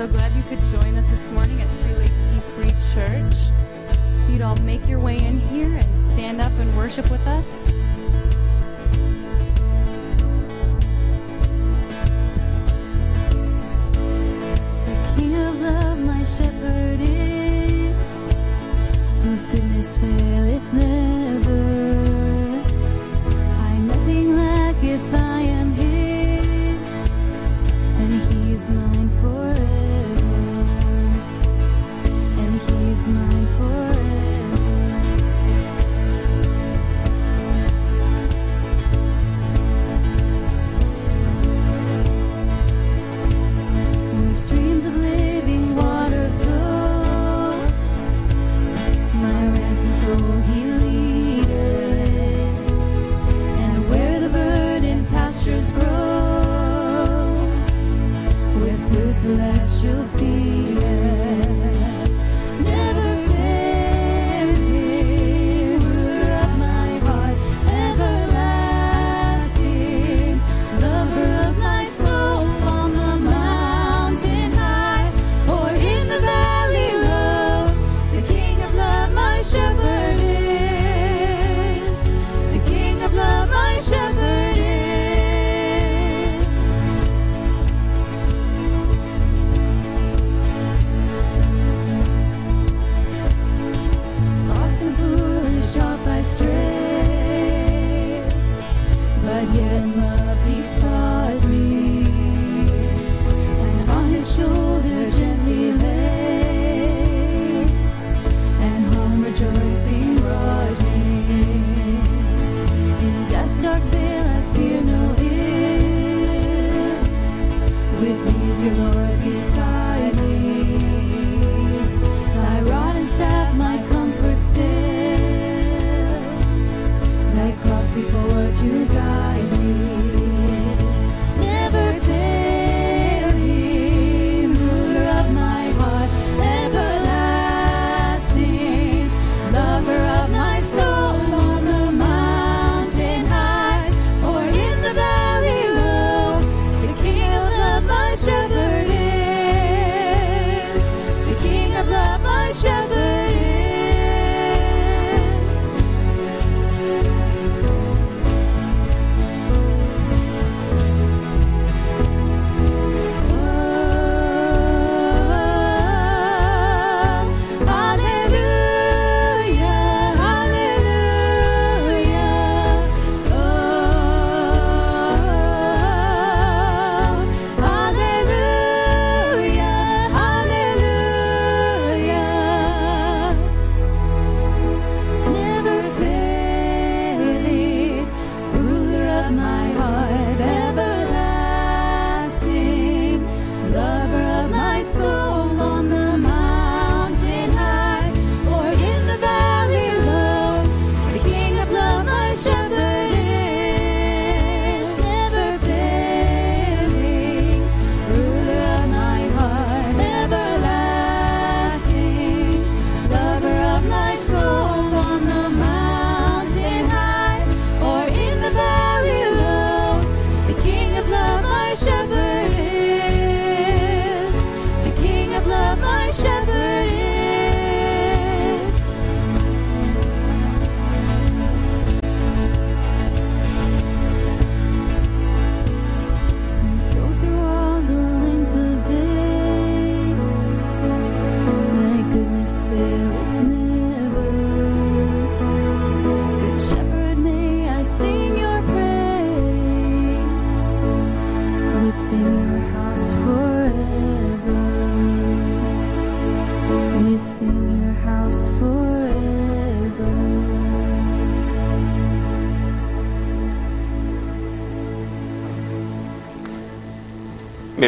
so glad you could join us this morning at Three Lakes E Free Church. If you'd all make your way in here and stand up and worship with us.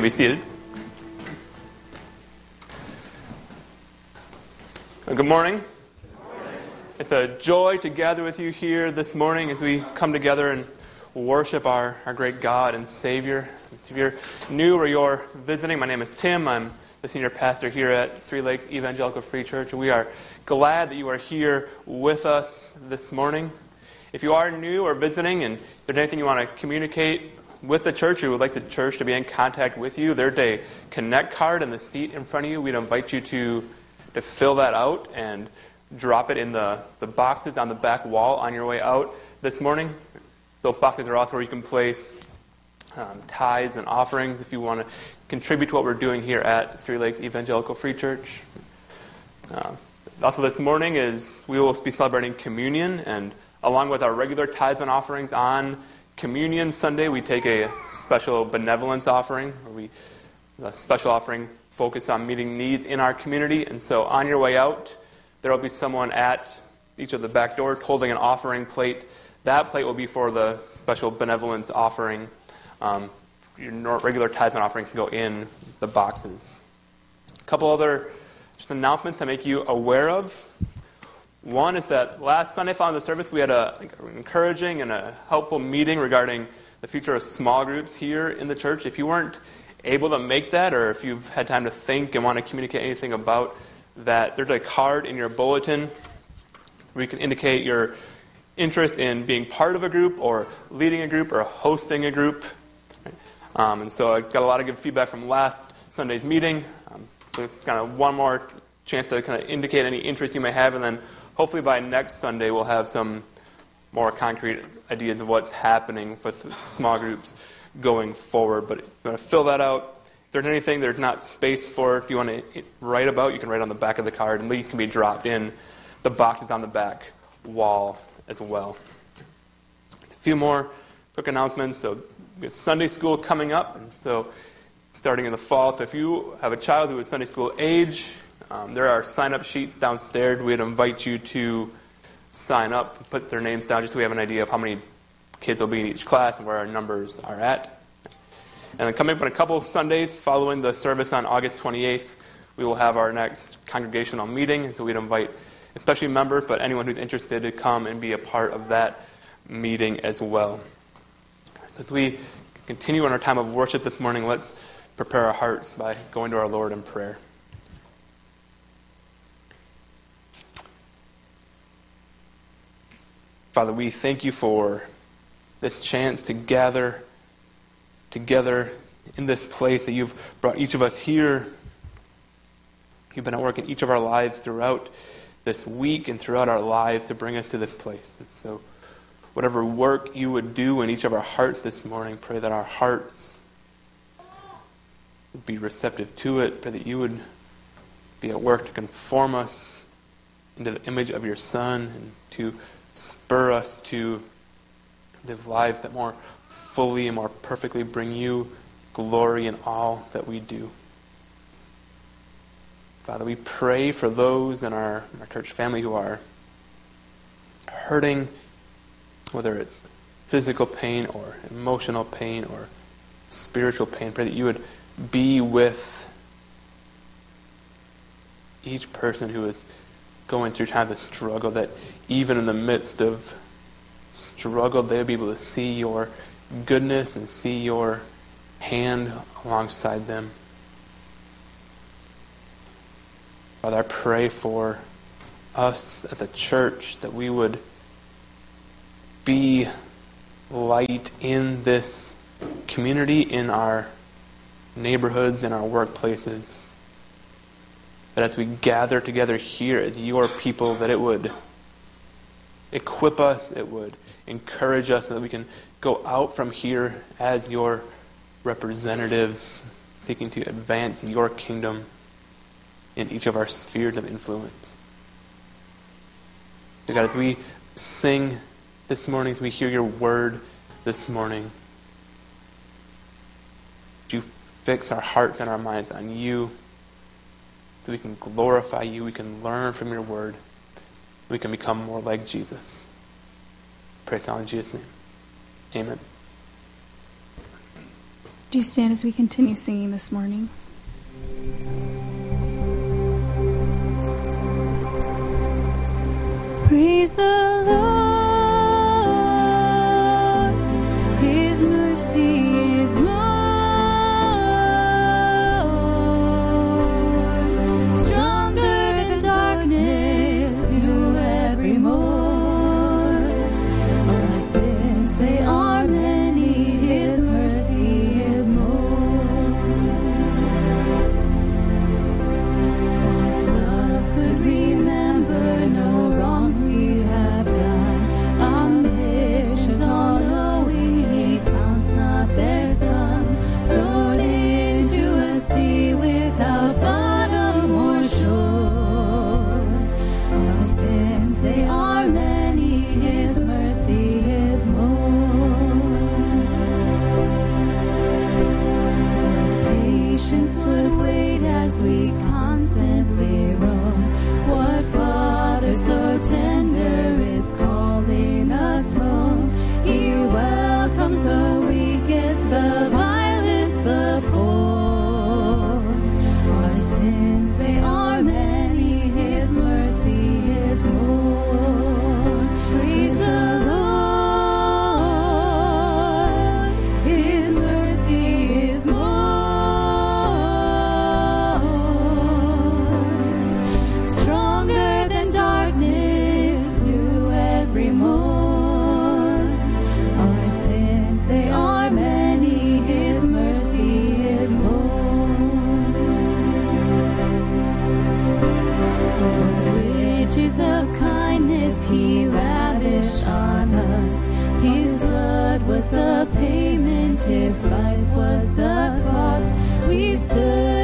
be seated. Good morning. It's a joy to gather with you here this morning as we come together and worship our, our great God and Savior. If you're new or you're visiting, my name is Tim. I'm the senior pastor here at Three Lake Evangelical Free Church, and we are glad that you are here with us this morning. If you are new or visiting and there's anything you want to communicate with the church We would like the church to be in contact with you, there's a connect card in the seat in front of you. We'd invite you to, to fill that out and drop it in the, the boxes on the back wall on your way out this morning. Those boxes are also where you can place um, tithes and offerings if you want to contribute to what we're doing here at Three Lakes Evangelical Free Church. Uh, also, this morning is we will be celebrating communion, and along with our regular tithes and offerings on Communion Sunday, we take a special benevolence offering, where we a special offering focused on meeting needs in our community. And so, on your way out, there will be someone at each of the back doors holding an offering plate. That plate will be for the special benevolence offering. Um, your regular tithes and offering can go in the boxes. A couple other just announcements to make you aware of. One is that last Sunday following the service, we had an encouraging and a helpful meeting regarding the future of small groups here in the church. If you weren't able to make that, or if you've had time to think and want to communicate anything about that, there's a card in your bulletin where you can indicate your interest in being part of a group, or leading a group, or hosting a group. Um, and so I got a lot of good feedback from last Sunday's meeting. Um, so it's kind of one more chance to kind of indicate any interest you may have, and then hopefully by next Sunday we'll have some more concrete ideas of what's happening with small groups going forward. But if you want to fill that out, if there's anything there's not space for, if you want to write about, you can write on the back of the card, and it can be dropped in the boxes on the back wall as well. A few more quick announcements. So we have Sunday school coming up, and so starting in the fall. So if you have a child who is Sunday school age, um, there are sign up sheets downstairs. We'd invite you to sign up, put their names down, just so we have an idea of how many kids will be in each class and where our numbers are at. And then coming up in a couple of Sundays following the service on August 28th, we will have our next congregational meeting. And so we'd invite especially members, but anyone who's interested to come and be a part of that meeting as well. As we continue in our time of worship this morning, let's prepare our hearts by going to our Lord in prayer. Father, we thank you for the chance to gather together in this place that you've brought each of us here. You've been at work in each of our lives throughout this week and throughout our lives to bring us to this place. And so, whatever work you would do in each of our hearts this morning, pray that our hearts would be receptive to it. Pray that you would be at work to conform us into the image of your Son and to spur us to live lives that more fully and more perfectly bring you glory in all that we do. Father, we pray for those in our, our church family who are hurting, whether it's physical pain or emotional pain or spiritual pain. Pray that you would be with each person who is going through times of struggle, that even in the midst of struggle, they'll be able to see your goodness and see your hand alongside them. Father, I pray for us at the church that we would be light in this community, in our neighborhoods, in our workplaces that as we gather together here as your people, that it would equip us, it would encourage us, that we can go out from here as your representatives, seeking to advance your kingdom in each of our spheres of influence. So God, as we sing this morning, as we hear your word this morning, you fix our hearts and our minds on you? That we can glorify you, we can learn from your word, we can become more like Jesus. Pray it in Jesus' name. Amen. Do you stand as we continue singing this morning? Praise the Lord. was the payment, his life was the cost. We stood.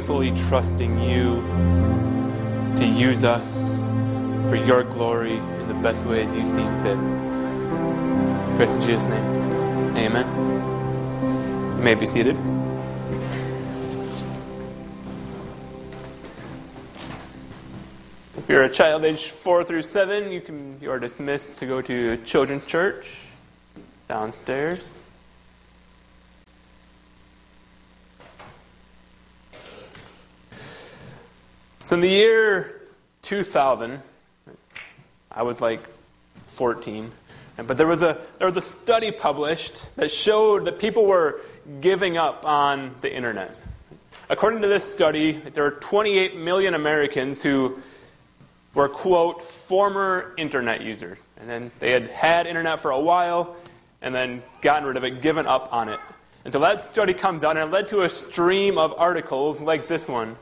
Joyfully trusting you to use us for your glory in the best way that you see fit? Christ in Jesus' name. Amen. You may be seated. If you're a child age four through seven, you can you are dismissed to go to children's church downstairs. So in the year 2000, I was like 14, but there was a there was a study published that showed that people were giving up on the internet. According to this study, there are 28 million Americans who were, quote, former internet users. And then they had had internet for a while and then gotten rid of it, given up on it. Until that study comes out and it led to a stream of articles like this one.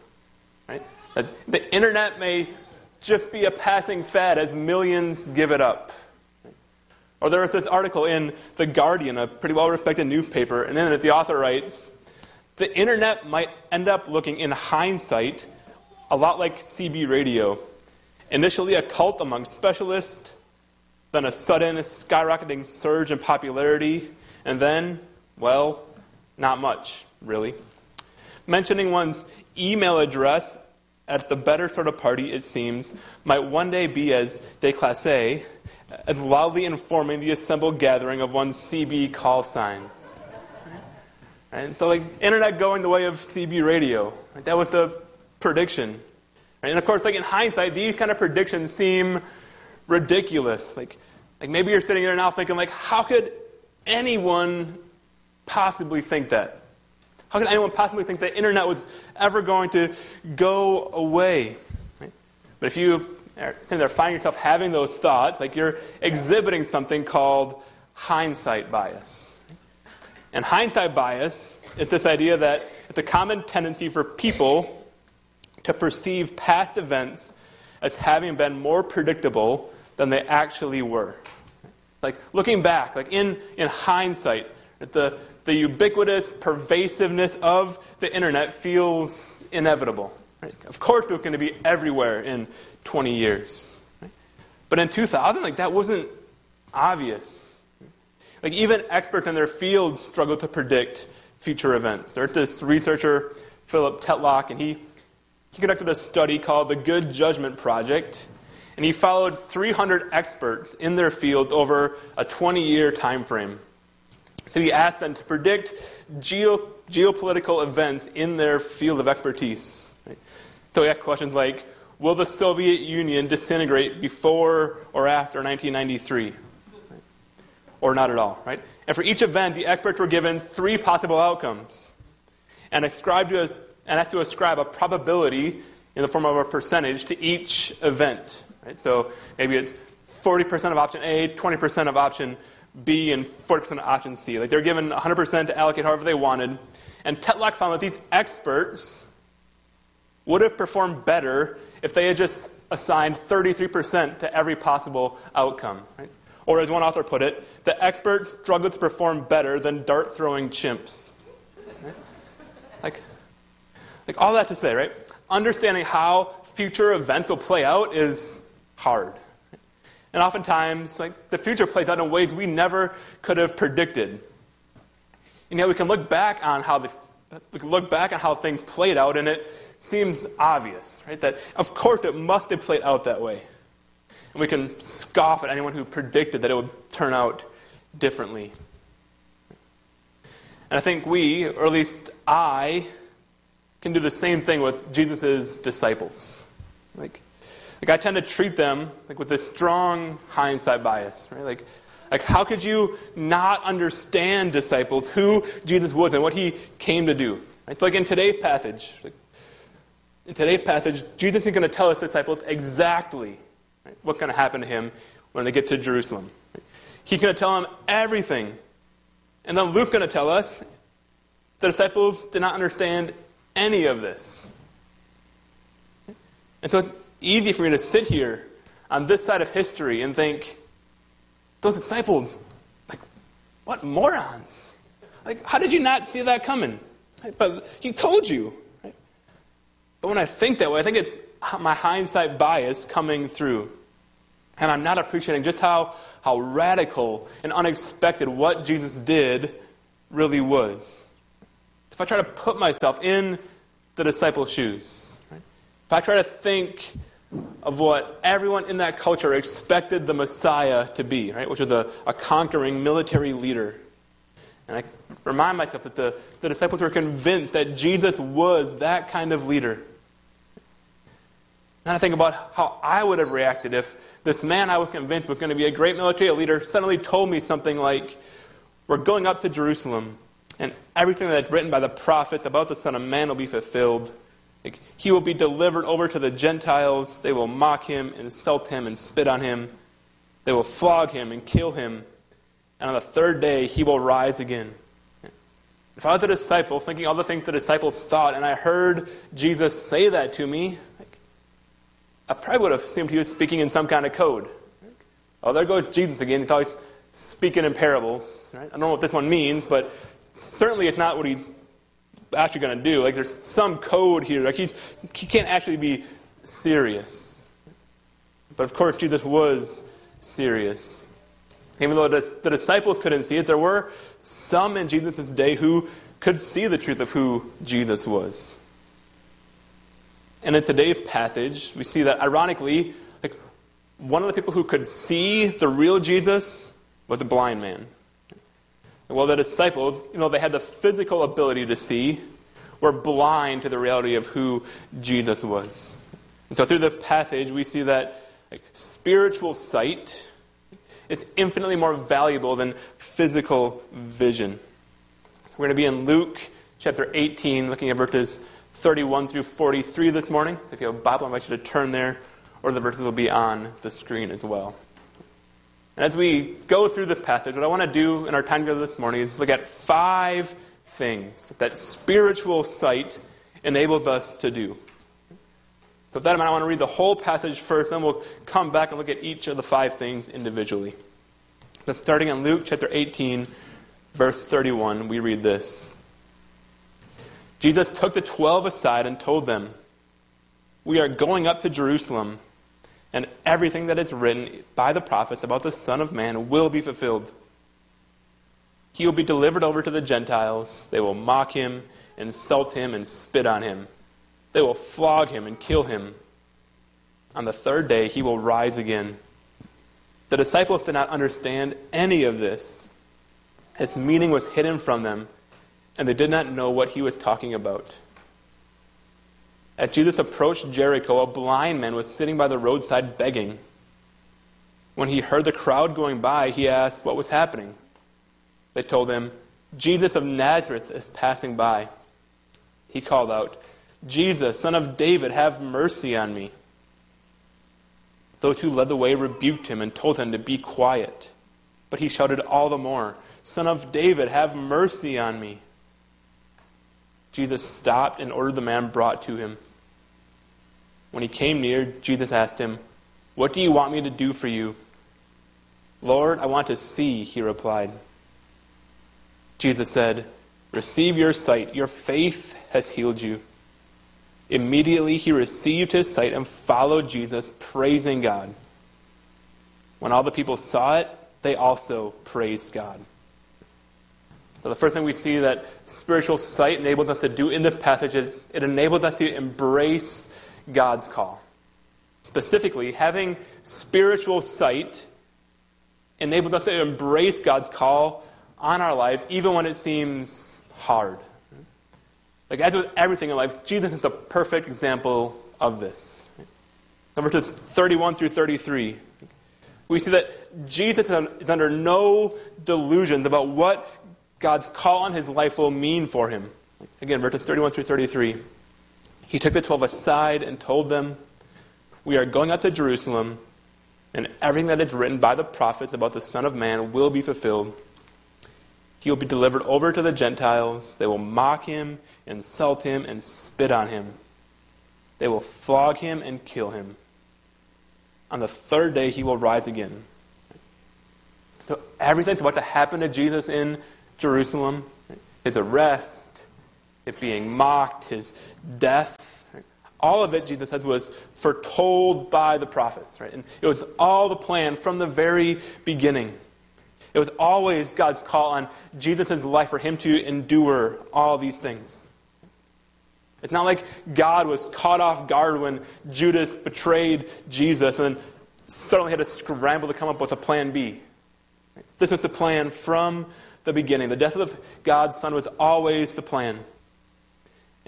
That the internet may just be a passing fad as millions give it up. Or there was this article in The Guardian, a pretty well respected newspaper, and then it the author writes The internet might end up looking, in hindsight, a lot like CB radio. Initially a cult among specialists, then a sudden skyrocketing surge in popularity, and then, well, not much, really. Mentioning one's email address at the better sort of party, it seems, might one day be as déclassé as loudly informing the assembled gathering of one's CB call sign. And so, like, internet going the way of CB radio. Like, that was the prediction. And of course, like in hindsight, these kind of predictions seem ridiculous. Like, like maybe you're sitting there now thinking, like, how could anyone possibly think that? How could anyone possibly think the internet was ever going to go away? Right? But if you are find yourself having those thoughts, like you're exhibiting something called hindsight bias. And hindsight bias is this idea that it's a common tendency for people to perceive past events as having been more predictable than they actually were. Like looking back, like in, in hindsight, the, the ubiquitous pervasiveness of the internet feels inevitable. Right? Of course, it was going to be everywhere in 20 years. Right? But in 2000, like that wasn't obvious. Like even experts in their field struggle to predict future events. There's this researcher, Philip Tetlock, and he he conducted a study called the Good Judgment Project, and he followed 300 experts in their field over a 20 year time frame. So he asked them to predict geo- geopolitical events in their field of expertise. Right? So he asked questions like Will the Soviet Union disintegrate before or after 1993? Right? Or not at all, right? And for each event, the experts were given three possible outcomes and ascribed to and have to ascribe a probability in the form of a percentage to each event. Right? So maybe it's 40% of option A, 20% of option B, and 40% of option C. Like they're given 100% to allocate however they wanted. And Tetlock found that these experts would have performed better if they had just assigned 33% to every possible outcome. Right? Or as one author put it, the experts struggled to perform better than dart throwing chimps. Like, like all that to say, right? Understanding how future events will play out is hard. And oftentimes, like the future plays out in ways we never could have predicted. And yet we can look back on how the, we can look back on how things played out, and it seems obvious, right? That of course it must have played out that way. And we can scoff at anyone who predicted that it would turn out differently. And I think we, or at least I, can do the same thing with Jesus' disciples. Like, like I tend to treat them like with a strong hindsight bias, right? Like, like how could you not understand disciples who Jesus was and what he came to do? Like in today's passage, like, in today's passage, Jesus is going to tell his disciples exactly right, what's going to happen to him when they get to Jerusalem. He's going to tell them everything. And then Luke's going to tell us the disciples did not understand any of this. And so easy for me to sit here on this side of history and think, those disciples, like, what morons? Like, how did you not see that coming? But he told you. But when I think that way, I think it's my hindsight bias coming through. And I'm not appreciating just how, how radical and unexpected what Jesus did really was if I try to put myself in the disciples' shoes, if I try to think of what everyone in that culture expected the Messiah to be, right, which was a, a conquering military leader, and I remind myself that the, the disciples were convinced that Jesus was that kind of leader. And I think about how I would have reacted if this man I was convinced was going to be a great military leader suddenly told me something like, We're going up to Jerusalem and everything that's written by the prophets about the Son of Man will be fulfilled. Like, he will be delivered over to the Gentiles. They will mock him, insult him, and spit on him. They will flog him and kill him. And on the third day, he will rise again. If I was a disciple, thinking all the things the disciples thought, and I heard Jesus say that to me, like, I probably would have assumed he was speaking in some kind of code. Oh, there goes Jesus again. He's always speaking in parables. Right? I don't know what this one means, but certainly it's not what he's actually going to do. Like there's some code here. Like he, he can't actually be serious. But of course, Jesus was serious. Even though the, disciples couldn't see it, there were some in Jesus' day who could see the truth of who Jesus was. And in today's passage, we see that ironically, like one of the people who could see the real Jesus was a blind man. Well, the disciples, you know, they had the physical ability to see, were blind to the reality of who Jesus was. And so through this passage, we see that like, spiritual sight is infinitely more valuable than physical vision. We're going to be in Luke chapter 18, looking at verses 31 through 43 this morning. If you have a Bible, I invite you to turn there, or the verses will be on the screen as well. And as we go through this passage, what I want to do in our time together this morning is look at five things that spiritual sight enables us to do. So, with that in mind, I want to read the whole passage first, then we'll come back and look at each of the five things individually. So, starting in Luke chapter 18, verse 31, we read this Jesus took the twelve aside and told them, We are going up to Jerusalem and everything that is written by the prophets about the Son of Man will be fulfilled. He will be delivered over to the Gentiles. They will mock him, insult him, and spit on him. They will flog him and kill him. On the third day, he will rise again. The disciples did not understand any of this. His meaning was hidden from them, and they did not know what he was talking about. As Jesus approached Jericho, a blind man was sitting by the roadside begging. When he heard the crowd going by, he asked what was happening. They told him, Jesus of Nazareth is passing by. He called out, Jesus, son of David, have mercy on me. Those who led the way rebuked him and told him to be quiet. But he shouted all the more, Son of David, have mercy on me. Jesus stopped and ordered the man brought to him. When he came near, Jesus asked him, What do you want me to do for you? Lord, I want to see, he replied. Jesus said, Receive your sight. Your faith has healed you. Immediately he received his sight and followed Jesus, praising God. When all the people saw it, they also praised God. So the first thing we see that spiritual sight enables us to do in this passage, it, it enables us to embrace God's call. Specifically, having spiritual sight enabled us to embrace God's call on our lives, even when it seems hard. Like, as with everything in life, Jesus is the perfect example of this. Number two, 31 through 33. We see that Jesus is under no delusions about what God's call on his life will mean for him. Again, verses 31 through 33. He took the twelve aside and told them, We are going up to Jerusalem, and everything that is written by the prophets about the Son of Man will be fulfilled. He will be delivered over to the Gentiles. They will mock him, insult him, and spit on him. They will flog him and kill him. On the third day, he will rise again. So, everything's about to happen to Jesus in Jerusalem his arrest, his being mocked, his death. All of it, Jesus said, was foretold by the prophets. Right? And it was all the plan from the very beginning. It was always God's call on Jesus' life for him to endure all these things. It's not like God was caught off guard when Judas betrayed Jesus and then suddenly had to scramble to come up with a plan B. This was the plan from the beginning. The death of God's Son was always the plan.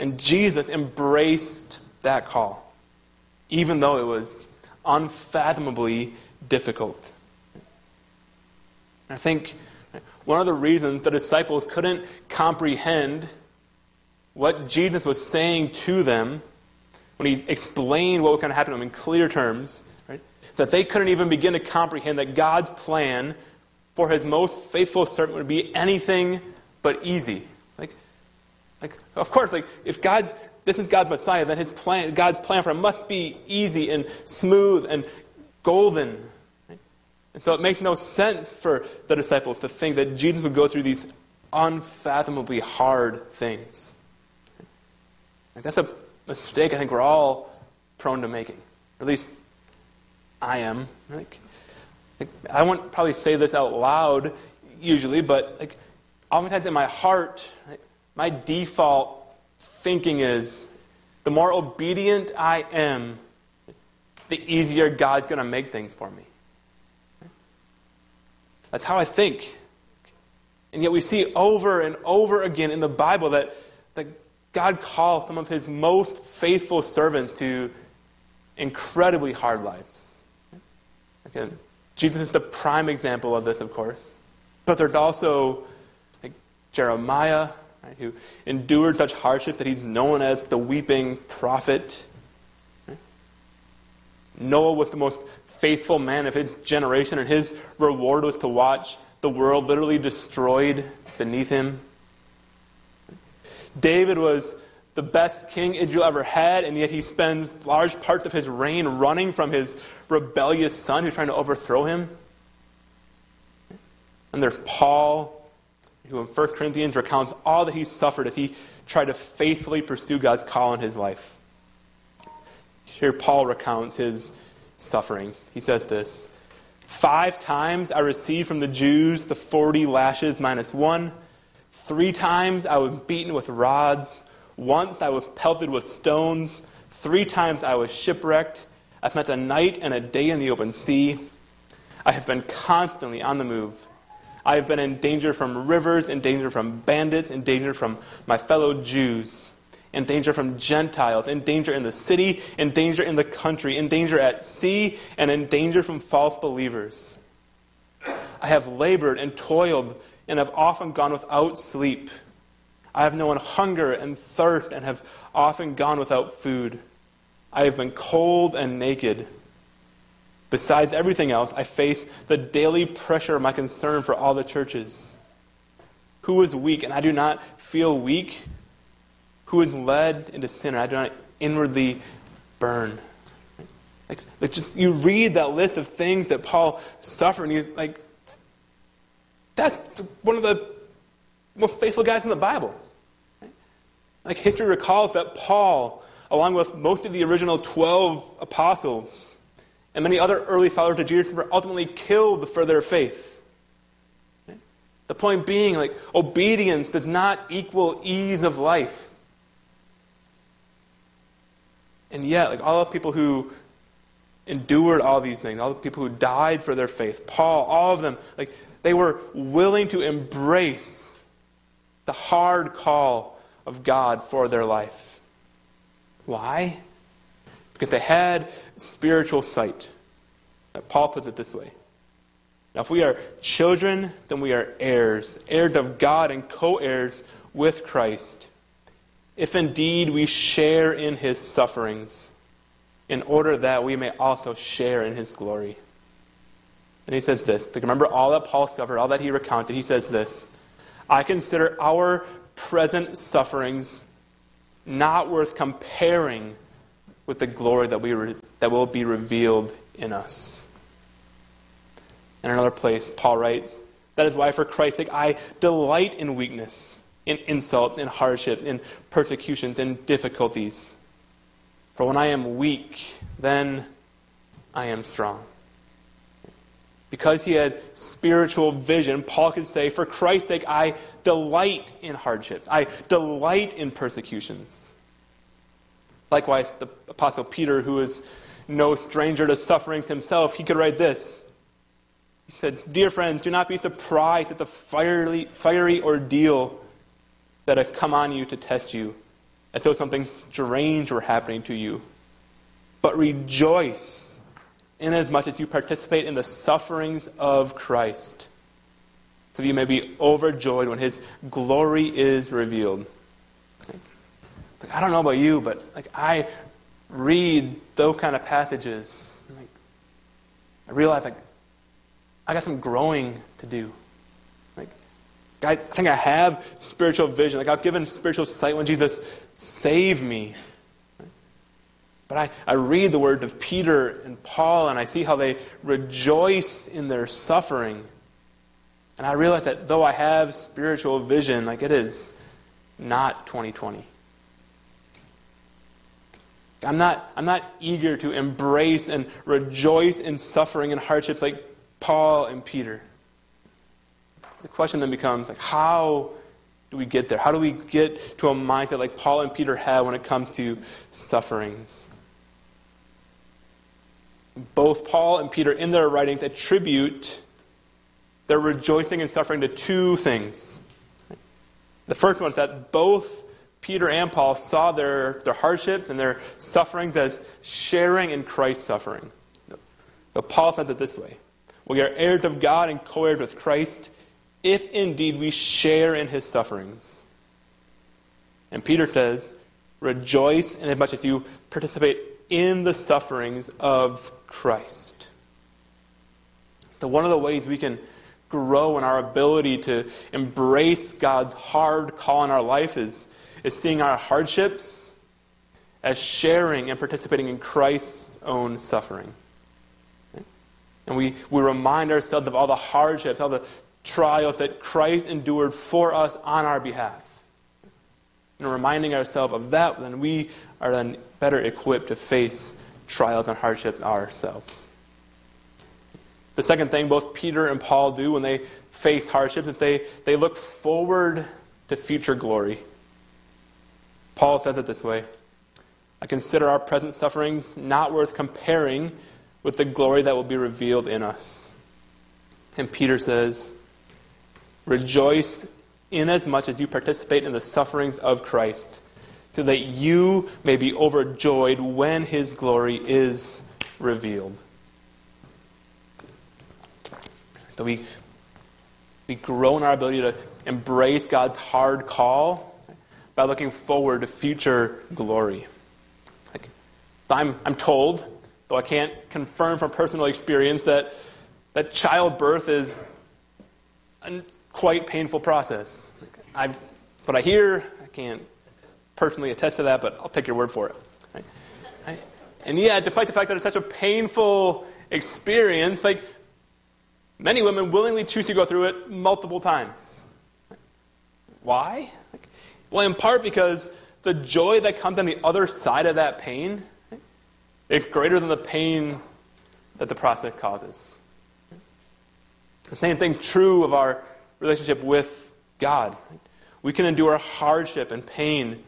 And Jesus embraced that call, even though it was unfathomably difficult. I think one of the reasons the disciples couldn't comprehend what Jesus was saying to them when he explained what was going to happen to them in clear terms, right, that they couldn't even begin to comprehend that God's plan for his most faithful servant would be anything but easy. Like, of course, like if God, this is God's Messiah, then his plan, God's plan for him must be easy and smooth and golden. Right? And so it makes no sense for the disciples to think that Jesus would go through these unfathomably hard things. Like that's a mistake I think we're all prone to making. At least I am. Like, like I won't probably say this out loud usually, but like oftentimes in my heart, like, my default thinking is the more obedient I am, the easier God's going to make things for me. That's how I think. And yet we see over and over again in the Bible that, that God calls some of his most faithful servants to incredibly hard lives. Again, Jesus is the prime example of this, of course. But there's also like Jeremiah, right, who endured such hardship that he's known as the weeping prophet. Noah was the most faithful man of his generation, and his reward was to watch the world literally destroyed beneath him. David was the best king Israel ever had, and yet he spends large parts of his reign running from his rebellious son who's trying to overthrow him. And there's Paul, who in 1 Corinthians recounts all that he suffered as he tried to faithfully pursue God's call in his life. Here, Paul recounts his suffering. He says this Five times I received from the Jews the 40 lashes minus one. Three times I was beaten with rods. Once I was pelted with stones. Three times I was shipwrecked. I spent a night and a day in the open sea. I have been constantly on the move. I have been in danger from rivers, in danger from bandits, in danger from my fellow Jews in danger from Gentiles, in danger in the city, in danger in the country, in danger at sea, and in danger from false believers. I have labored and toiled and have often gone without sleep. I have known hunger and thirst and have often gone without food. I have been cold and naked. Besides everything else, I face the daily pressure of my concern for all the churches. Who is weak and I do not feel weak? who is led into sin, and I do not inwardly burn. Like, like just, you read that list of things that Paul suffered, and you like, that's one of the most faithful guys in the Bible. Like history recalls that Paul, along with most of the original 12 apostles and many other early followers of Jesus, were ultimately killed for their faith. The point being, like, obedience does not equal ease of life. And yet, like all the people who endured all these things, all the people who died for their faith, Paul, all of them, like they were willing to embrace the hard call of God for their life. Why? Because they had spiritual sight. Paul puts it this way. Now, if we are children, then we are heirs, heirs of God and co heirs with Christ if indeed we share in his sufferings, in order that we may also share in his glory. And he says this. Remember all that Paul suffered, all that he recounted. He says this I consider our present sufferings not worth comparing with the glory that, we re- that will be revealed in us. In another place, Paul writes, That is why, for Christ's sake, I delight in weakness in insult, in hardship, in persecutions, in difficulties. For when I am weak, then I am strong. Because he had spiritual vision, Paul could say, For Christ's sake, I delight in hardships. I delight in persecutions. Likewise, the Apostle Peter, who is no stranger to suffering himself, he could write this. He said, Dear friends, do not be surprised at the fiery, fiery ordeal that have come on you to test you, as though something strange were happening to you. But rejoice inasmuch as you participate in the sufferings of Christ, so that you may be overjoyed when his glory is revealed. Like, I don't know about you, but like I read those kind of passages, like, I realize like I got some growing to do. Like I think I have spiritual vision. Like I've given spiritual sight when Jesus saved me. But I, I read the word of Peter and Paul and I see how they rejoice in their suffering. And I realize that though I have spiritual vision, like it is not 2020. I'm not, I'm not eager to embrace and rejoice in suffering and hardship like Paul and Peter. The question then becomes like, how do we get there? How do we get to a mindset like Paul and Peter had when it comes to sufferings? Both Paul and Peter, in their writings, attribute their rejoicing and suffering to two things. The first one is that both Peter and Paul saw their, their hardship and their suffering as sharing in Christ's suffering. But Paul said it this way We are heirs of God and co heirs with Christ if indeed we share in his sufferings. And Peter says, Rejoice in as much as you participate in the sufferings of Christ. So, one of the ways we can grow in our ability to embrace God's hard call in our life is, is seeing our hardships as sharing and participating in Christ's own suffering. And we, we remind ourselves of all the hardships, all the trials that Christ endured for us on our behalf. And reminding ourselves of that, then we are then better equipped to face trials and hardships ourselves. The second thing both Peter and Paul do when they face hardships is they, they look forward to future glory. Paul says it this way I consider our present suffering not worth comparing with the glory that will be revealed in us. And Peter says, Rejoice inasmuch as you participate in the sufferings of Christ, so that you may be overjoyed when his glory is revealed. That we, we grow in our ability to embrace God's hard call by looking forward to future glory. Like, I'm, I'm told, though I can't confirm from personal experience, that, that childbirth is a quite painful process. I, what I hear, I can't personally attest to that, but I'll take your word for it. Right? And yet, despite the fact that it's such a painful experience, like Many women willingly choose to go through it multiple times. Why? Well, in part because the joy that comes on the other side of that pain is greater than the pain that the process causes. The same thing true of our relationship with God. We can endure hardship and pain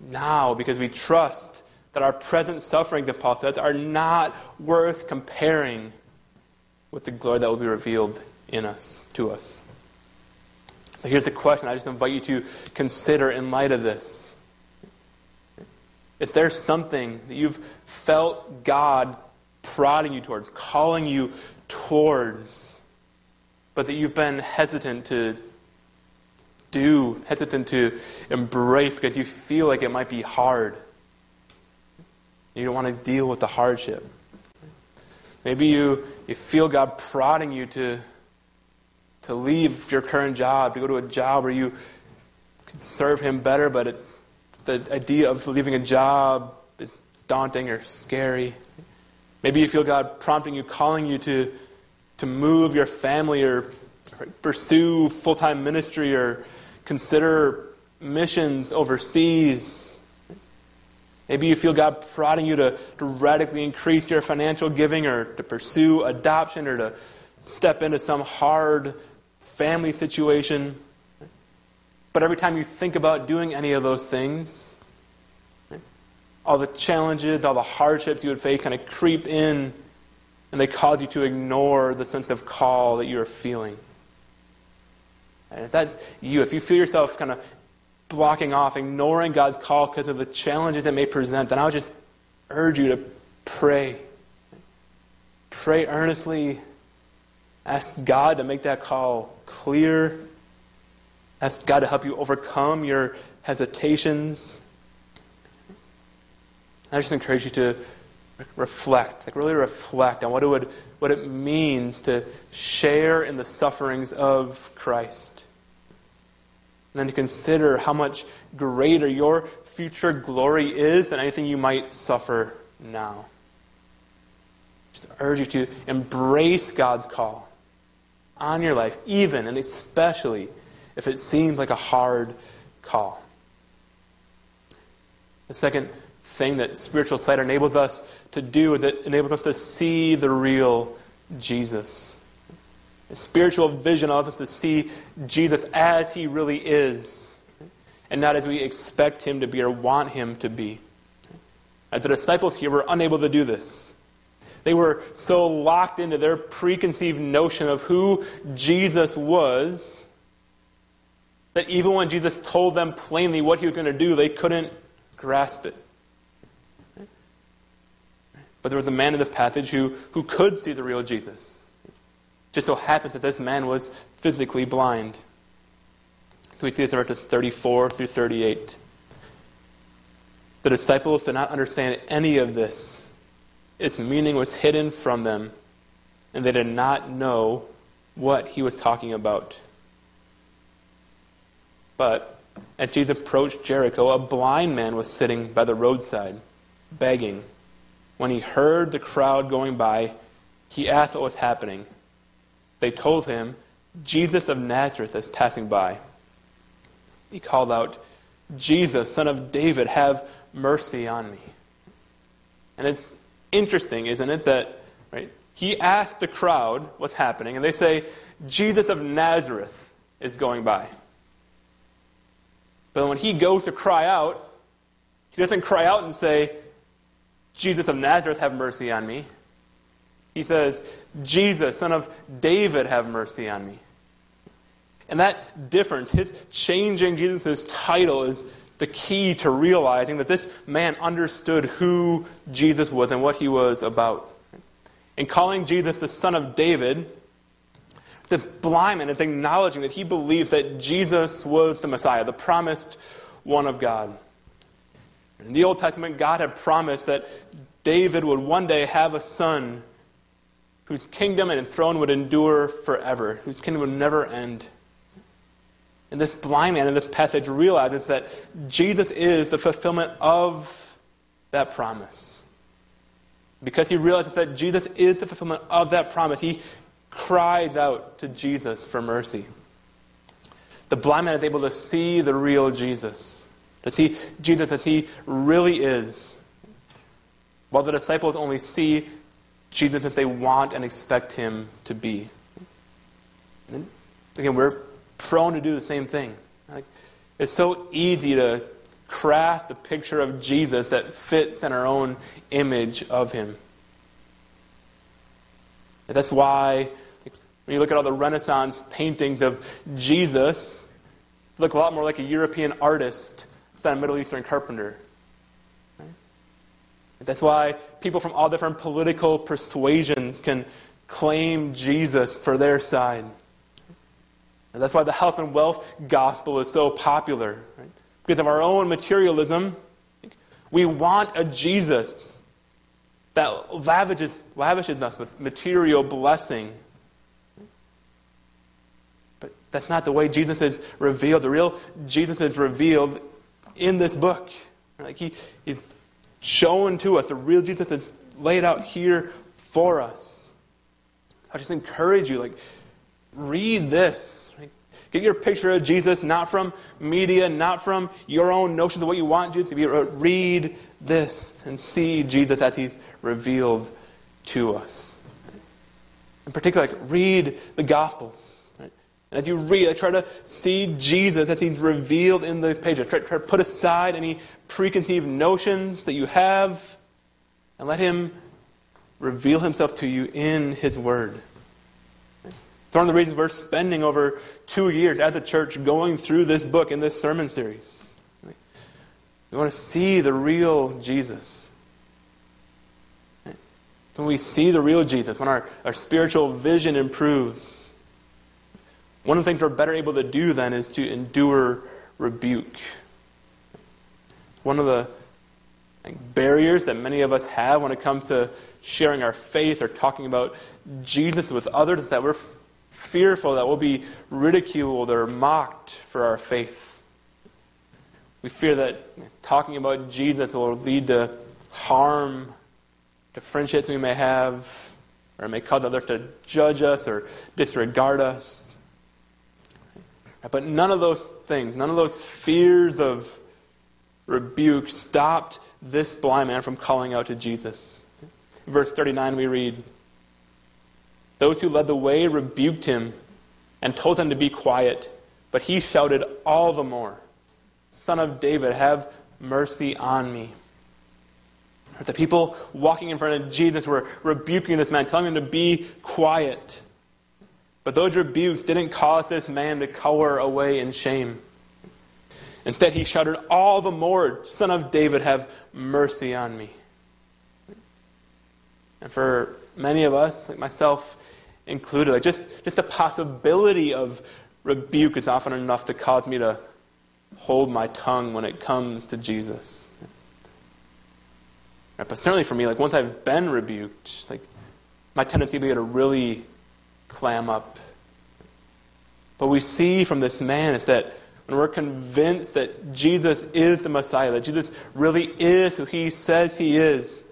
now because we trust that our present sufferings, the Paul says, are not worth comparing with the glory that will be revealed in us, to us. Here's the question I just invite you to consider in light of this. If there's something that you've felt God prodding you towards, calling you towards, but that you've been hesitant to do, hesitant to embrace because you feel like it might be hard. You don't want to deal with the hardship. Maybe you, you feel God prodding you to, to leave your current job, to go to a job where you could serve Him better, but it, the idea of leaving a job is daunting or scary. Maybe you feel God prompting you, calling you to, to move your family or pursue full time ministry or consider missions overseas. Maybe you feel God prodding you to, to radically increase your financial giving or to pursue adoption or to step into some hard family situation. But every time you think about doing any of those things, all the challenges, all the hardships you would face kind of creep in and they cause you to ignore the sense of call that you're feeling. And if that's you, if you feel yourself kind of blocking off, ignoring God's call because of the challenges it may present, then I would just urge you to pray. Pray earnestly. Ask God to make that call clear. Ask God to help you overcome your hesitations. I just encourage you to reflect, like really reflect on what it would what it means to share in the sufferings of Christ. And then to consider how much greater your future glory is than anything you might suffer now. Just urge you to embrace God's call on your life, even and especially if it seems like a hard call. The second thing that spiritual sight enables us to do is it enables us to see the real Jesus. A spiritual vision allows us to see Jesus as he really is, and not as we expect him to be or want him to be. As the disciples here were unable to do this. They were so locked into their preconceived notion of who Jesus was that even when Jesus told them plainly what he was going to do, they couldn't grasp it. But there was a man in this passage who, who could see the real Jesus. It just so happens that this man was physically blind. So we see this verses 34 through 38. The disciples did not understand any of this. Its meaning was hidden from them, and they did not know what he was talking about. But as Jesus approached Jericho, a blind man was sitting by the roadside, begging when he heard the crowd going by, he asked what was happening. They told him, Jesus of Nazareth is passing by. He called out, Jesus, son of David, have mercy on me. And it's interesting, isn't it, that right, he asked the crowd what's happening, and they say, Jesus of Nazareth is going by. But when he goes to cry out, he doesn't cry out and say, Jesus of Nazareth, have mercy on me. He says, Jesus, son of David, have mercy on me. And that difference, his changing Jesus' title, is the key to realizing that this man understood who Jesus was and what he was about. In calling Jesus the son of David, the blind man is acknowledging that he believed that Jesus was the Messiah, the promised one of God. In the Old Testament, God had promised that David would one day have a son whose kingdom and throne would endure forever, whose kingdom would never end. And this blind man in this passage realizes that Jesus is the fulfillment of that promise. Because he realizes that Jesus is the fulfillment of that promise, he cries out to Jesus for mercy. The blind man is able to see the real Jesus to see Jesus as he really is. While the disciples only see Jesus as they want and expect him to be. And again, we're prone to do the same thing. Like, it's so easy to craft a picture of Jesus that fits in our own image of him. And that's why when you look at all the Renaissance paintings of Jesus, look a lot more like a European artist than a Middle Eastern carpenter. That's why people from all different political persuasions can claim Jesus for their side. And that's why the health and wealth gospel is so popular. Right? Because of our own materialism, we want a Jesus that lavishes, lavishes us with material blessing. But that's not the way Jesus is revealed. The real Jesus is revealed in this book. Like he, he's shown to us the real Jesus that's laid out here for us. I just encourage you, like, read this. Get your picture of Jesus not from media, not from your own notions of what you want Jesus to be. Read this and see Jesus as he's revealed to us. In particular, like, read the gospel. And as you read, I try to see Jesus as he's revealed in the pages. Try, try to put aside any preconceived notions that you have and let him reveal himself to you in his word. It's one of the reasons we're spending over two years at the church going through this book in this sermon series. We want to see the real Jesus. When we see the real Jesus, when our, our spiritual vision improves, one of the things we're better able to do then is to endure rebuke. One of the like barriers that many of us have when it comes to sharing our faith or talking about Jesus with others that we're fearful that we'll be ridiculed or mocked for our faith. We fear that talking about Jesus will lead to harm, to friendships we may have, or it may cause others to judge us or disregard us. But none of those things, none of those fears of rebuke stopped this blind man from calling out to Jesus. Verse 39, we read Those who led the way rebuked him and told him to be quiet, but he shouted all the more, Son of David, have mercy on me. The people walking in front of Jesus were rebuking this man, telling him to be quiet. But those rebukes didn't cause this man to cower away in shame. Instead, he shouted all the more, Son of David, have mercy on me. And for many of us, like myself included, like just, just the possibility of rebuke is often enough to cause me to hold my tongue when it comes to Jesus. But certainly for me, like once I've been rebuked, like my tendency will be to really clam up. But we see from this man is that when we're convinced that Jesus is the Messiah, that Jesus really is who he says he is,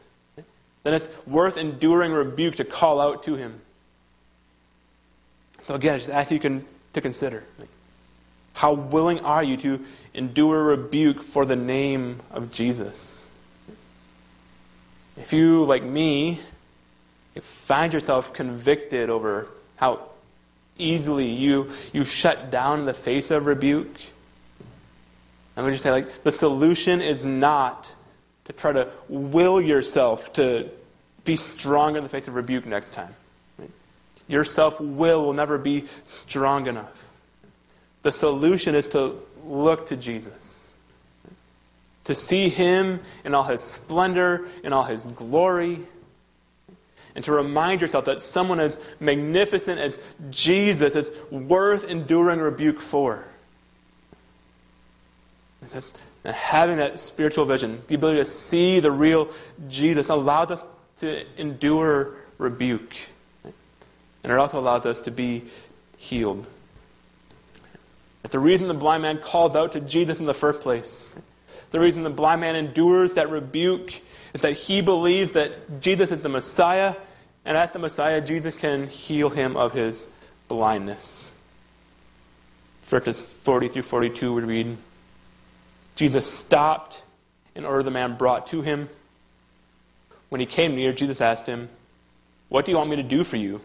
then it's worth enduring rebuke to call out to him. So again, I just ask you to consider. How willing are you to endure rebuke for the name of Jesus? If you, like me, find yourself convicted over how easily you, you shut down in the face of rebuke, I'm going to just say, like, the solution is not to try to will yourself to be stronger in the face of rebuke next time. Your self will will never be strong enough. The solution is to look to Jesus, to see Him in all His splendor, in all His glory, and to remind yourself that someone as magnificent as Jesus is worth enduring rebuke for. And having that spiritual vision, the ability to see the real Jesus, allows us to endure rebuke. And it also allows us to be healed. But the reason the blind man called out to Jesus in the first place, the reason the blind man endures that rebuke, is that he believes that Jesus is the Messiah, and at the Messiah, Jesus can heal him of his blindness. Verses 40 through 42, we read Jesus stopped in order the man brought to him. When he came near, Jesus asked him, What do you want me to do for you?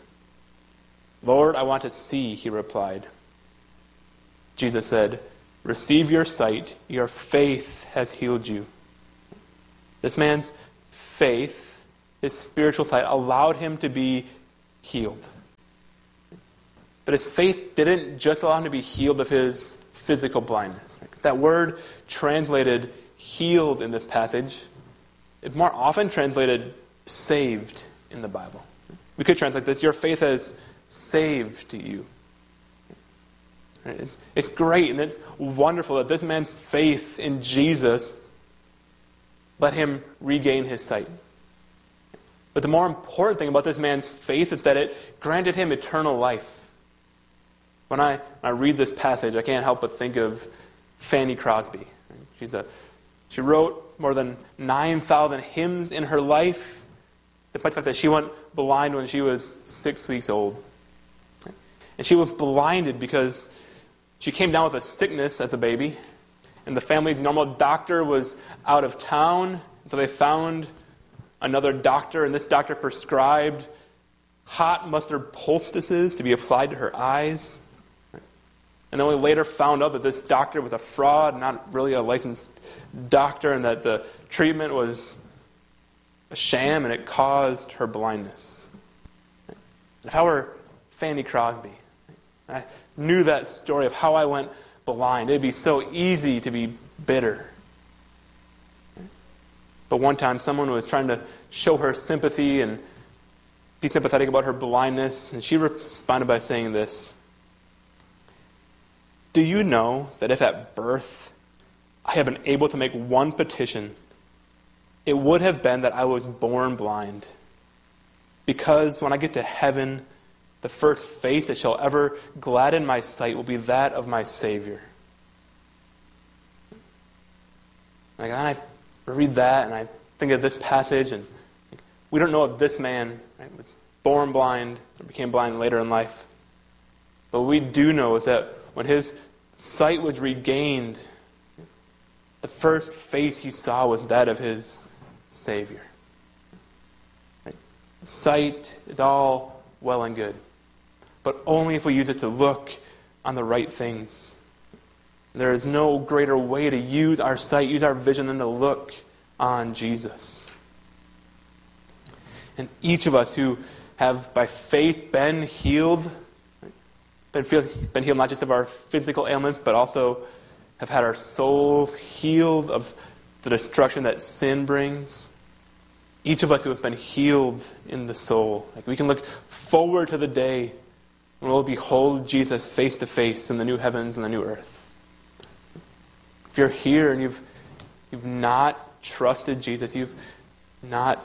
Lord, I want to see, he replied. Jesus said, Receive your sight. Your faith has healed you. This man's faith, his spiritual sight, allowed him to be healed. But his faith didn't just allow him to be healed of his physical blindness. That word translated healed in this passage is more often translated saved in the Bible. We could translate that your faith has saved you. It's great and it's wonderful that this man's faith in Jesus let him regain his sight. But the more important thing about this man's faith is that it granted him eternal life. When I, when I read this passage, I can't help but think of Fanny Crosby. She's the, she wrote more than 9,000 hymns in her life, despite the fact that she went blind when she was six weeks old. And she was blinded because she came down with a sickness as a baby, and the family's normal doctor was out of town, so they found another doctor, and this doctor prescribed hot mustard poultices to be applied to her eyes. And we later found out that this doctor was a fraud, not really a licensed doctor, and that the treatment was a sham and it caused her blindness. If I were Fanny Crosby, I knew that story of how I went blind, it'd be so easy to be bitter. But one time, someone was trying to show her sympathy and be sympathetic about her blindness, and she responded by saying this do you know that if at birth I had been able to make one petition, it would have been that I was born blind. Because when I get to heaven, the first faith that shall ever gladden my sight will be that of my Savior. Like, I read that and I think of this passage, and we don't know if this man right, was born blind or became blind later in life. But we do know that when his sight was regained, the first face he saw was that of his Savior. Right? Sight is all well and good, but only if we use it to look on the right things. There is no greater way to use our sight, use our vision, than to look on Jesus. And each of us who have, by faith, been healed, been, been healed not just of our physical ailments, but also have had our souls healed of the destruction that sin brings. Each of us who have been healed in the soul. Like we can look forward to the day when we'll behold Jesus face to face in the new heavens and the new earth. If you're here and you've, you've not trusted Jesus, you've not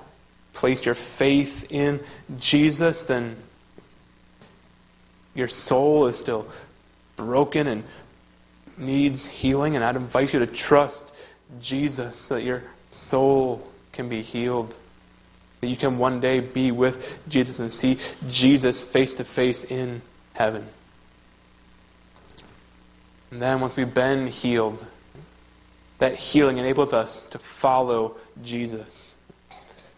placed your faith in Jesus, then your soul is still broken and needs healing. And I'd invite you to trust Jesus so that your soul can be healed. That you can one day be with Jesus and see Jesus face to face in heaven. And then once we've been healed, that healing enables us to follow Jesus.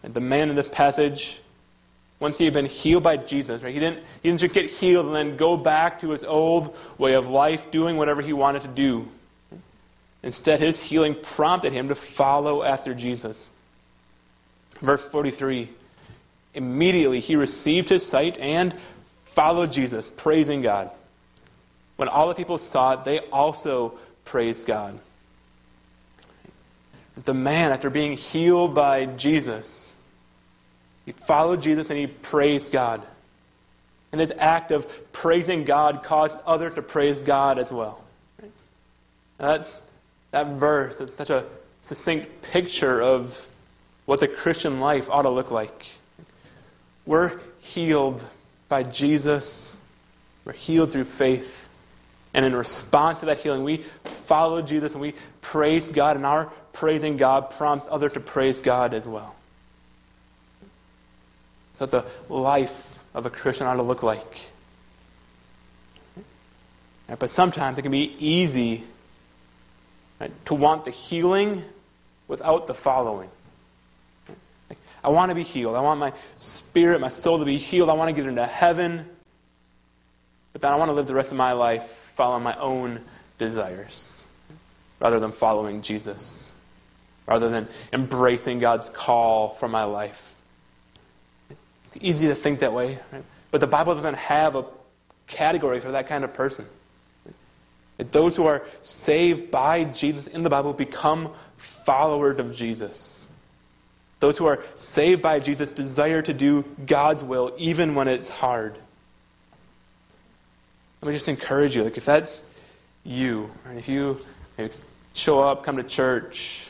And the man in this passage, once he had been healed by Jesus, right, he didn't, he didn't just get healed and then go back to his old way of life, doing whatever he wanted to do. Instead, his healing prompted him to follow after Jesus. Verse 43 Immediately he received his sight and followed Jesus, praising God. When all the people saw it, they also praised God the man, after being healed by Jesus, he followed Jesus and he praised God. And his act of praising God caused others to praise God as well. That's, that verse is such a succinct picture of what the Christian life ought to look like. We're healed by Jesus, we're healed through faith. And in response to that healing, we follow Jesus and we praise God, and our praising God prompts others to praise God as well. So the life of a Christian ought to look like. But sometimes it can be easy to want the healing without the following. I want to be healed. I want my spirit, my soul to be healed. I want to get into heaven. But then I want to live the rest of my life following my own desires rather than following Jesus rather than embracing God's call for my life. It's easy to think that way, right? but the Bible doesn't have a category for that kind of person. Those who are saved by Jesus in the Bible become followers of Jesus. Those who are saved by Jesus desire to do God's will even when it's hard. Let me just encourage you. Like if that's you, and if you show up, come to church,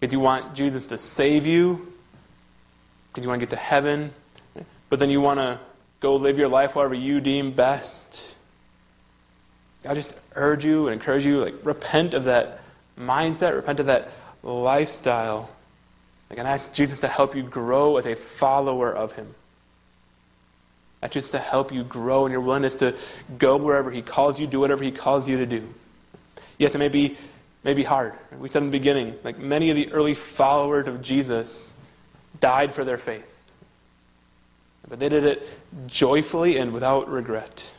if you want Jesus to save you, because you want to get to heaven, but then you want to go live your life however you deem best. I just urge you and encourage you, like, repent of that mindset, repent of that lifestyle. Like, and ask Jesus to help you grow as a follower of Him. Ask Jesus to help you grow in your willingness to go wherever He calls you, do whatever He calls you to do. Yes, it may be may be hard. We said in the beginning, like many of the early followers of Jesus died for their faith. But they did it joyfully and without regret.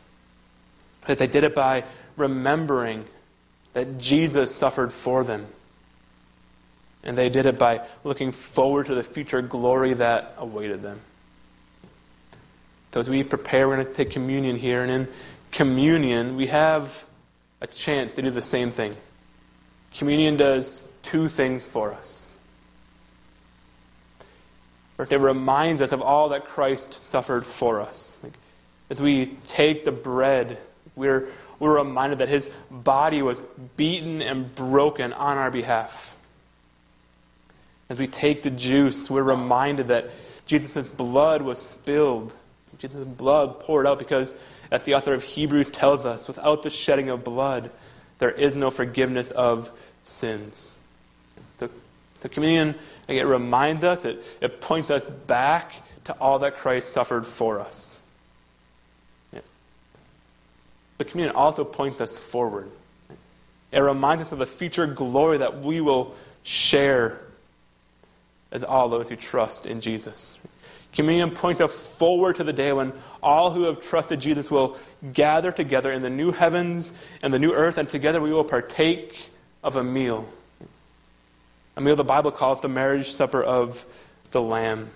That they did it by remembering that Jesus suffered for them. And they did it by looking forward to the future glory that awaited them. So as we prepare, we're going to take communion here. And in communion, we have a chance to do the same thing. Communion does two things for us. It reminds us of all that Christ suffered for us. Like, as we take the bread, we're, we're reminded that his body was beaten and broken on our behalf. As we take the juice, we're reminded that Jesus' blood was spilled. Jesus' blood poured out because, as the author of Hebrews tells us, without the shedding of blood, there is no forgiveness of sins. The, the communion, it reminds us, it, it points us back to all that Christ suffered for us. Yeah. The communion also points us forward. It reminds us of the future glory that we will share as all those who trust in Jesus. Communion points us forward to the day when all who have trusted Jesus will gather together in the new heavens and the new earth, and together we will partake of a meal. A meal the Bible calls the marriage supper of the Lamb.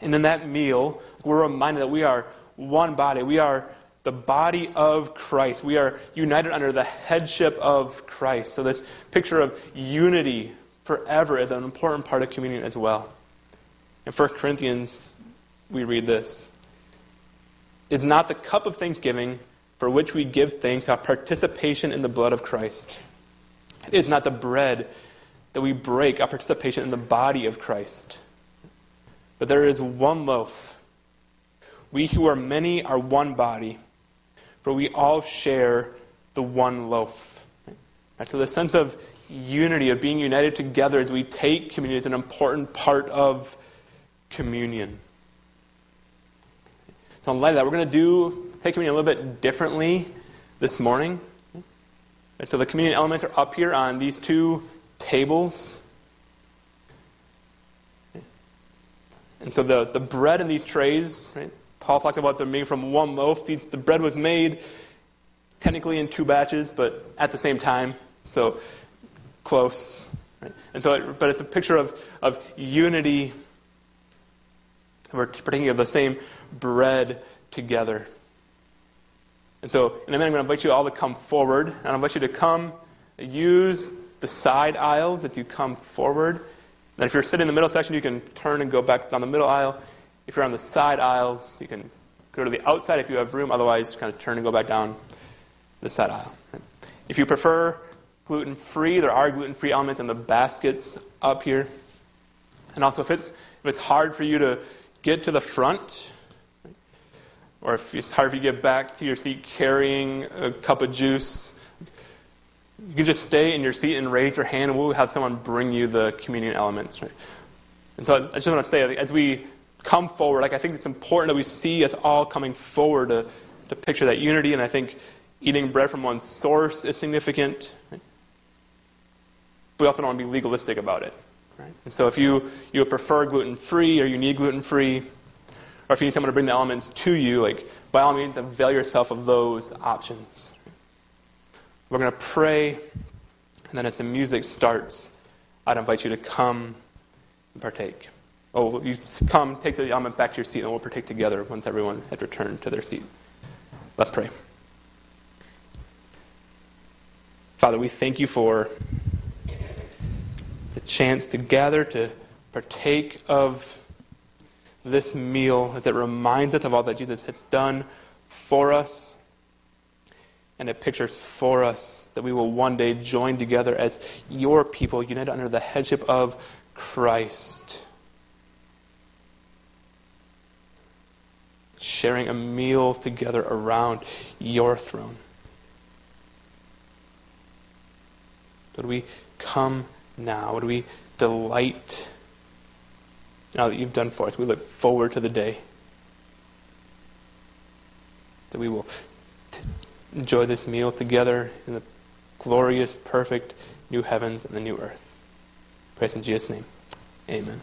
And in that meal, we're reminded that we are one body. We are the body of Christ. We are united under the headship of Christ. So, this picture of unity forever is an important part of communion as well. In 1 Corinthians, we read this Is not the cup of thanksgiving for which we give thanks our participation in the blood of Christ? It is not the bread that we break our participation in the body of Christ. But there is one loaf. We who are many are one body, for we all share the one loaf. Right? So the sense of unity, of being united together as we take communion, is an important part of communion. So, in light of that, we're going to do take communion a little bit differently this morning. And so, the communion elements are up here on these two tables. And so, the, the bread in these trays, right, Paul talked about them being from one loaf. the bread was made technically in two batches, but at the same time. So, close. Right? And so, it, but it's a picture of, of unity we're partaking of the same bread together. And so, in a minute, I'm going to invite you all to come forward. And I invite you to come use the side aisles that you come forward. And if you're sitting in the middle section, you can turn and go back down the middle aisle. If you're on the side aisles, you can go to the outside if you have room. Otherwise, kind of turn and go back down the side aisle. If you prefer gluten free, there are gluten free elements in the baskets up here. And also, if it's, if it's hard for you to get to the front, or if it's hard for you to get back to your seat carrying a cup of juice, you can just stay in your seat and raise your hand, and we'll have someone bring you the communion elements. Right? And so I just want to say, as we come forward, like I think it's important that we see us all coming forward to, to picture that unity, and I think eating bread from one source is significant. Right? We also don't want to be legalistic about it. Right? And so if you, you prefer gluten free or you need gluten free, or if you need someone to bring the elements to you, like by all means, avail yourself of those options. We're going to pray, and then as the music starts, I'd invite you to come and partake. Oh, you come, take the element back to your seat, and we'll partake together once everyone has returned to their seat. Let's pray. Father, we thank you for the chance to gather to partake of this meal that reminds us of all that Jesus has done for us. And it pictures for us that we will one day join together as your people, united under the headship of Christ. Sharing a meal together around your throne. Would we come now? Would we delight now that you've done for us? We look forward to the day that we will enjoy this meal together in the glorious, perfect new heavens and the new earth. Praise in Jesus' name. Amen.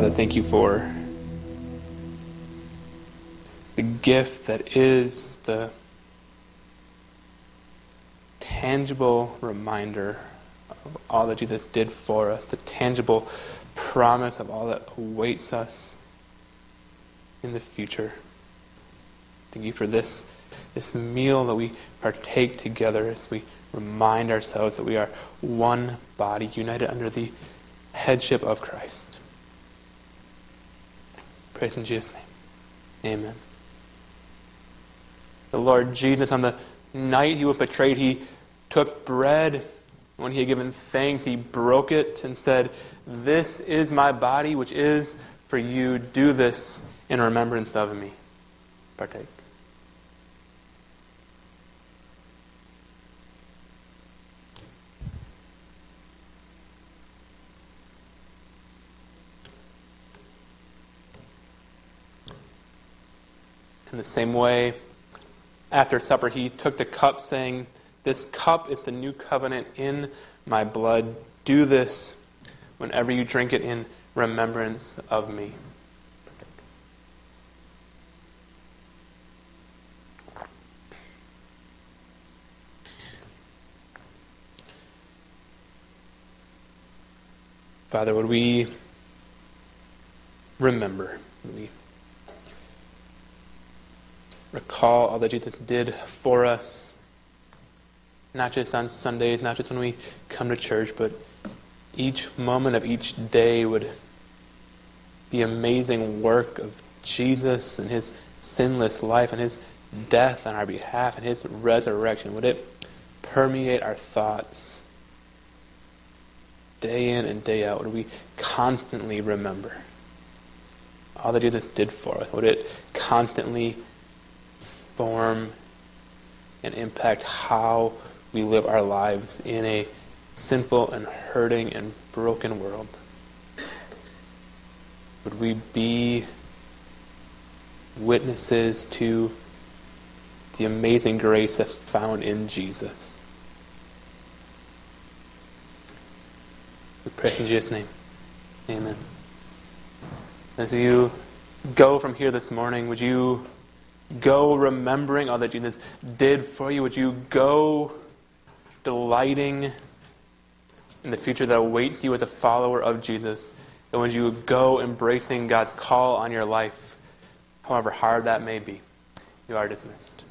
Father, thank you for the gift that is the tangible reminder of all that Jesus did for us, the tangible promise of all that awaits us in the future. Thank you for this, this meal that we partake together as we remind ourselves that we are one body united under the headship of Christ. Praise in Jesus' name. Amen. The Lord Jesus, on the night he was betrayed, he took bread. When he had given thanks, he broke it and said, This is my body, which is for you. Do this in remembrance of me. Partake. In the same way, after supper, he took the cup, saying, This cup is the new covenant in my blood. Do this whenever you drink it in remembrance of me. Father, would we remember, would we recall all that Jesus did for us, not just on Sundays, not just when we come to church, but each moment of each day would the amazing work of Jesus and his sinless life and his death on our behalf and his resurrection, would it permeate our thoughts day in and day out? Would we constantly remember all that Jesus did for us? Would it constantly form and impact how we live our lives in a sinful and hurting and broken world? Would we be witnesses to the amazing grace that's found in Jesus? We pray in Jesus' name. Amen. As you go from here this morning, would you go remembering all that Jesus did for you? Would you go delighting in the future that awaits you as a follower of Jesus? And would you go embracing God's call on your life, however hard that may be? You are dismissed.